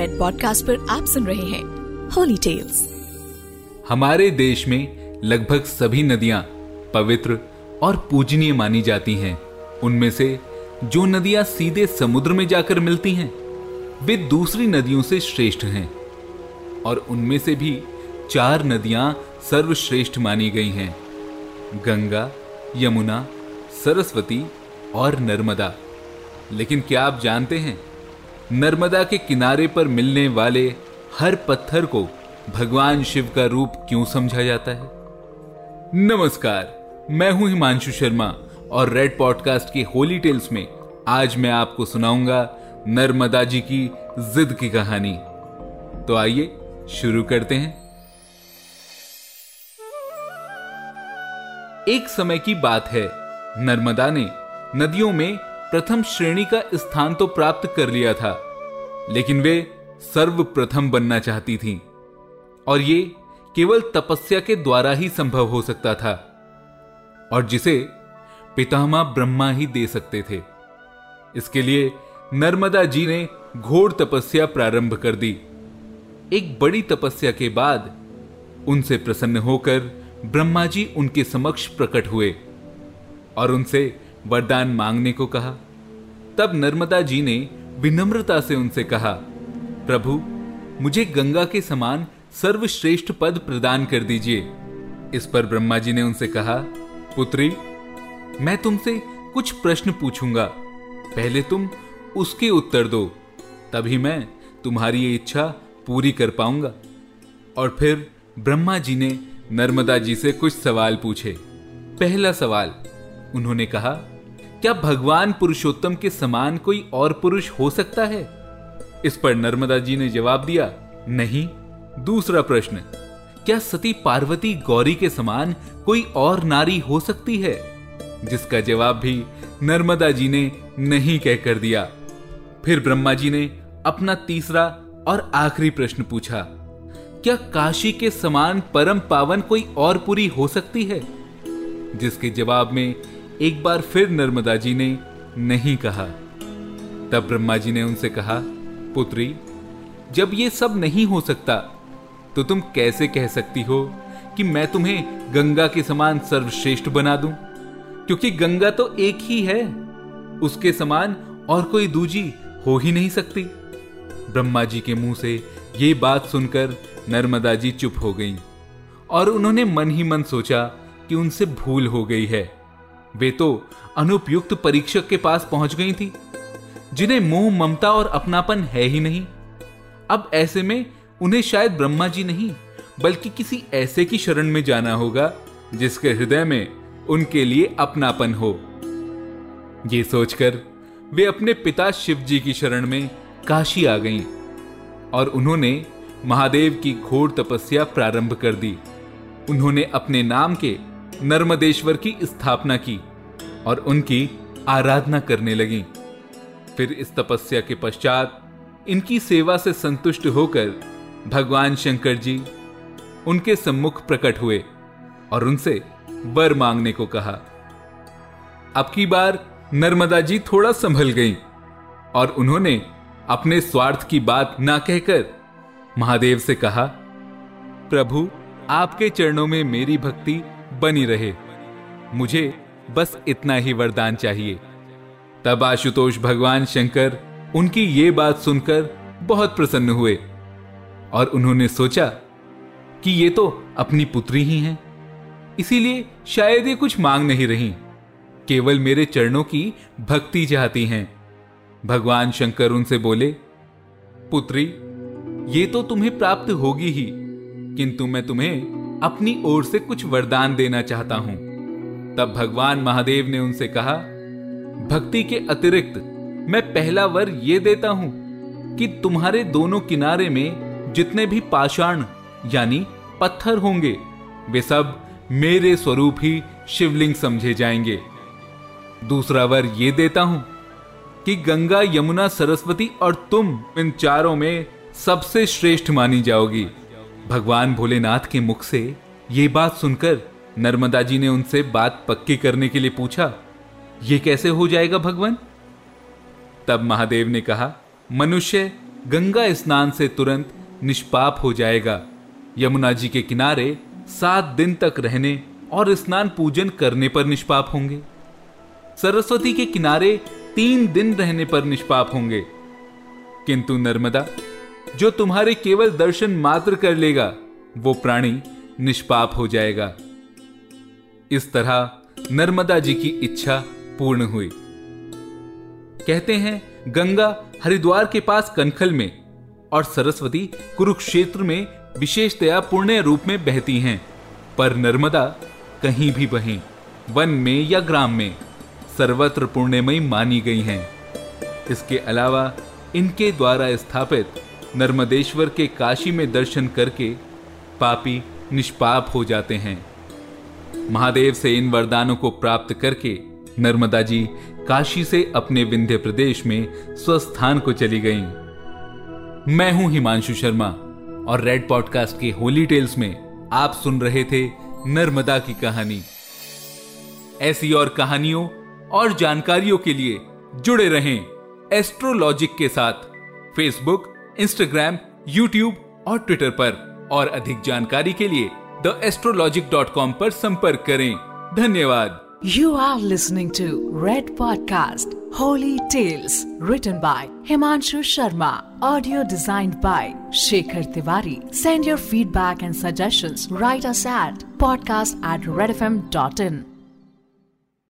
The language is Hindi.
रेड पॉडकास्ट पर आप सुन रहे हैं होली टेल्स हमारे देश में लगभग सभी नदियाँ पवित्र और पूजनीय मानी जाती हैं। उनमें से जो नदियाँ सीधे समुद्र में जाकर मिलती हैं, वे दूसरी नदियों से श्रेष्ठ हैं। और उनमें से भी चार नदियाँ सर्वश्रेष्ठ मानी गई हैं, गंगा, यमुना, सरस्वती और नर्मदा। लेकिन क्या आप जानते हैं नर्मदा के किनारे पर मिलने वाले हर पत्थर को भगवान शिव का रूप क्यों समझा जाता है? नमस्कार, मैं हूँ हिमांशु शर्मा और रेड पॉडकास्ट की होली टेल्स में आज मैं आपको सुनाऊँगा नर्मदा जी की जिद की कहानी। तो आइए, शुरू करते हैं। एक समय की बात है, नर्मदा ने नदियों में प्रथम श्रेणी का स्थान तो प्राप्त कर लिया था, लेकिन वे सर्वप्रथम बनना चाहती थीं। और ये केवल तपस्या के द्वारा ही संभव हो सकता था, और जिसे पितामह ब्रह्मा ही दे सकते थे। इसके लिए नर्मदा जी ने घोर तपस्या प्रारंभ कर दी। एक बड़ी तपस्या के बाद उनसे प्रसन्न होकर ब्रह्मा जी उनके समक्ष प्रकट हुए, और उनसे वरदान मांगने को कहा। तब नर्मदा जी ने विनम्रता से उनसे कहा, प्रभु, मुझे गंगा के समान सर्वश्रेष्ठ पद प्रदान कर दीजिए। इस पर ब्रह्मा जी ने उनसे कहा, पुत्री, मैं तुमसे कुछ प्रश्न पूछूँगा। पहले तुम उसके उत्तर दो, तभी मैं तुम्हारी ये इच्छा पूरी कर पाऊँगा। और फिर ब्रह्मा जी ने नर्मदा जी से कुछ सवाल पूछे। पहला सवाल उन्होंने कहा क्या भगवान पुरुषोत्तम के समान कोई और पुरुष हो सकता है? इस पर नर्मदा जी ने जवाब दिया, नहीं। दूसरा प्रश्न, क्या सती पार्वती गौरी के समान कोई और नारी हो सकती है? जिसका जवाब भी नर्मदा जी ने नहीं कहकर दिया। फिर ब्रह्मा जी ने अपना तीसरा और आखिरी प्रश्न पूछा, क्या काशी के समान परम पावन कोई और पुरी हो सकती है? जिसके जवाब में एक बार फिर नर्मदा जी ने नहीं कहा। तब ब्रह्मा जी ने उनसे कहा, पुत्री, जब ये सब नहीं हो सकता तो तुम कैसे कह सकती हो कि मैं तुम्हें गंगा के समान सर्वश्रेष्ठ बना दूँ? क्योंकि गंगा तो एक ही है, उसके समान और कोई दूजी हो ही नहीं सकती। ब्रह्मा जी के मुँह से ये बात सुनकर नर्मदा जी चुप हो गईं और उन्होंने मन ही मन सोचा कि उनसे भूल हो गई है। वे तो अनुपयुक्त परीक्षक के पास पहुँच गई थी, जिन्हें मोह, ममता और अपनापन है ही नहीं। अब ऐसे में उन्हें शायद ब्रह्मा जी नहीं, बल्कि किसी ऐसे की शरण में जाना होगा, जिसके हृदय में उनके लिए अपनापन हो। ये सोचकर वे अपने पिता शिव जी की शरण में काशी आ गईं और उन्होंने महादेव की घोर तपस्या प्रारंभ कर दी। उन्होंने अपने नाम के नर्मदेश्वर की स्थापना की और उनकी आराधना करने लगी। फिर इस तपस्या के पश्चात इनकी सेवा से संतुष्ट होकर भगवान शंकर जी उनके सम्मुख प्रकट हुए और उनसे वर मांगने को कहा। अब की बार नर्मदा जी थोड़ा संभल गईं और उन्होंने अपने स्वार्थ की बात ना कहकर महादेव से कहा, प्रभु, आपके चरणों में मेरी भक्ति बनी रहे। मुझे बस इतना ही वरदान चाहिए। तब आशुतोष भगवान शंकर उनकी ये बात सुनकर बहुत प्रसन्न हुए और उन्होंने सोचा कि ये तो अपनी पुत्री ही हैं, इसीलिए शायद ये कुछ मांग नहीं रही, केवल मेरे चरणों की भक्ति चाहती हैं। भगवान शंकर उनसे बोले, पुत्री, ये तो तुम्हें प्राप्त होगी ही, किंतु मैं तुम्हें अपनी ओर से कुछ वरदान देना चाहता हूँ। तब भगवान महादेव ने उनसे कहा, भक्ति के अतिरिक्त मैं पहला वर ये देता हूँ कि तुम्हारे दोनों किनारे में जितने भी पाषाण, यानी पत्थर होंगे, वे सब मेरे स्वरूप ही शिवलिंग समझे जाएँगे। दूसरा वर ये देता हूँ कि गंगा, यमुना, सरस्वती और तुम इन चारों में सबसे श्रेष्ठ मानी जाओगी। भगवान भोलेनाथ के मुख से ये बात सुनकर नर्मदा जी ने उनसे बात पक्की करने के लिए पूछा, ये कैसे हो जाएगा भगवान? तब महादेव ने कहा, मनुष्य गंगा स्नान से तुरंत निष्पाप हो जाएगा। यमुना जी के किनारे सात दिन तक रहने और स्नान पूजन करने पर निष्पाप होंगे। सरस्वती के किनारे तीन दिन रहने पर निष्पाप होंगे। किंतु नर्मदा जो तुम्हारे केवल दर्शन मात्र कर लेगा, वो प्राणी निष्पाप हो जाएगा। इस तरह नर्मदा जी की इच्छा पूर्ण हुई। कहते हैं, गंगा हरिद्वार के पास कनखल में और सरस्वती कुरुक्षेत्र में विशेषतया पुण्य रूप में बहती हैं, पर नर्मदा कहीं भी बहें, वन में या ग्राम में, सर्वत्र पुण्यमयी मानी गई हैं। इसके अलावा इनके द्वारा स्थापित नर्मदेश्वर के काशी में दर्शन करके पापी निष्पाप हो जाते हैं महादेव से इन वरदानों को प्राप्त करके नर्मदा जी काशी से अपने विंध्य प्रदेश में स्वस्थान को चली गईं। मैं हूँ हिमांशु शर्मा और रेड पॉडकास्ट के होली टेल्स में आप सुन रहे थे नर्मदा की कहानी ऐसी और कहानियों और जानकारियों के लिए जुड़े रहें एस्ट्रोलॉजिक के साथ, फेसबुक इंस्टाग्राम यूट्यूब और ट्विटर पर। और अधिक जानकारी के लिए द एस्ट्रोलॉजिक डॉट कॉम पर संपर्क करें। धन्यवाद। You are listening to red podcast holy tales return by Himanshu Sharma audio design by Shekhar Tiwari send your feedback and suggestion write at podcast at red F M dot in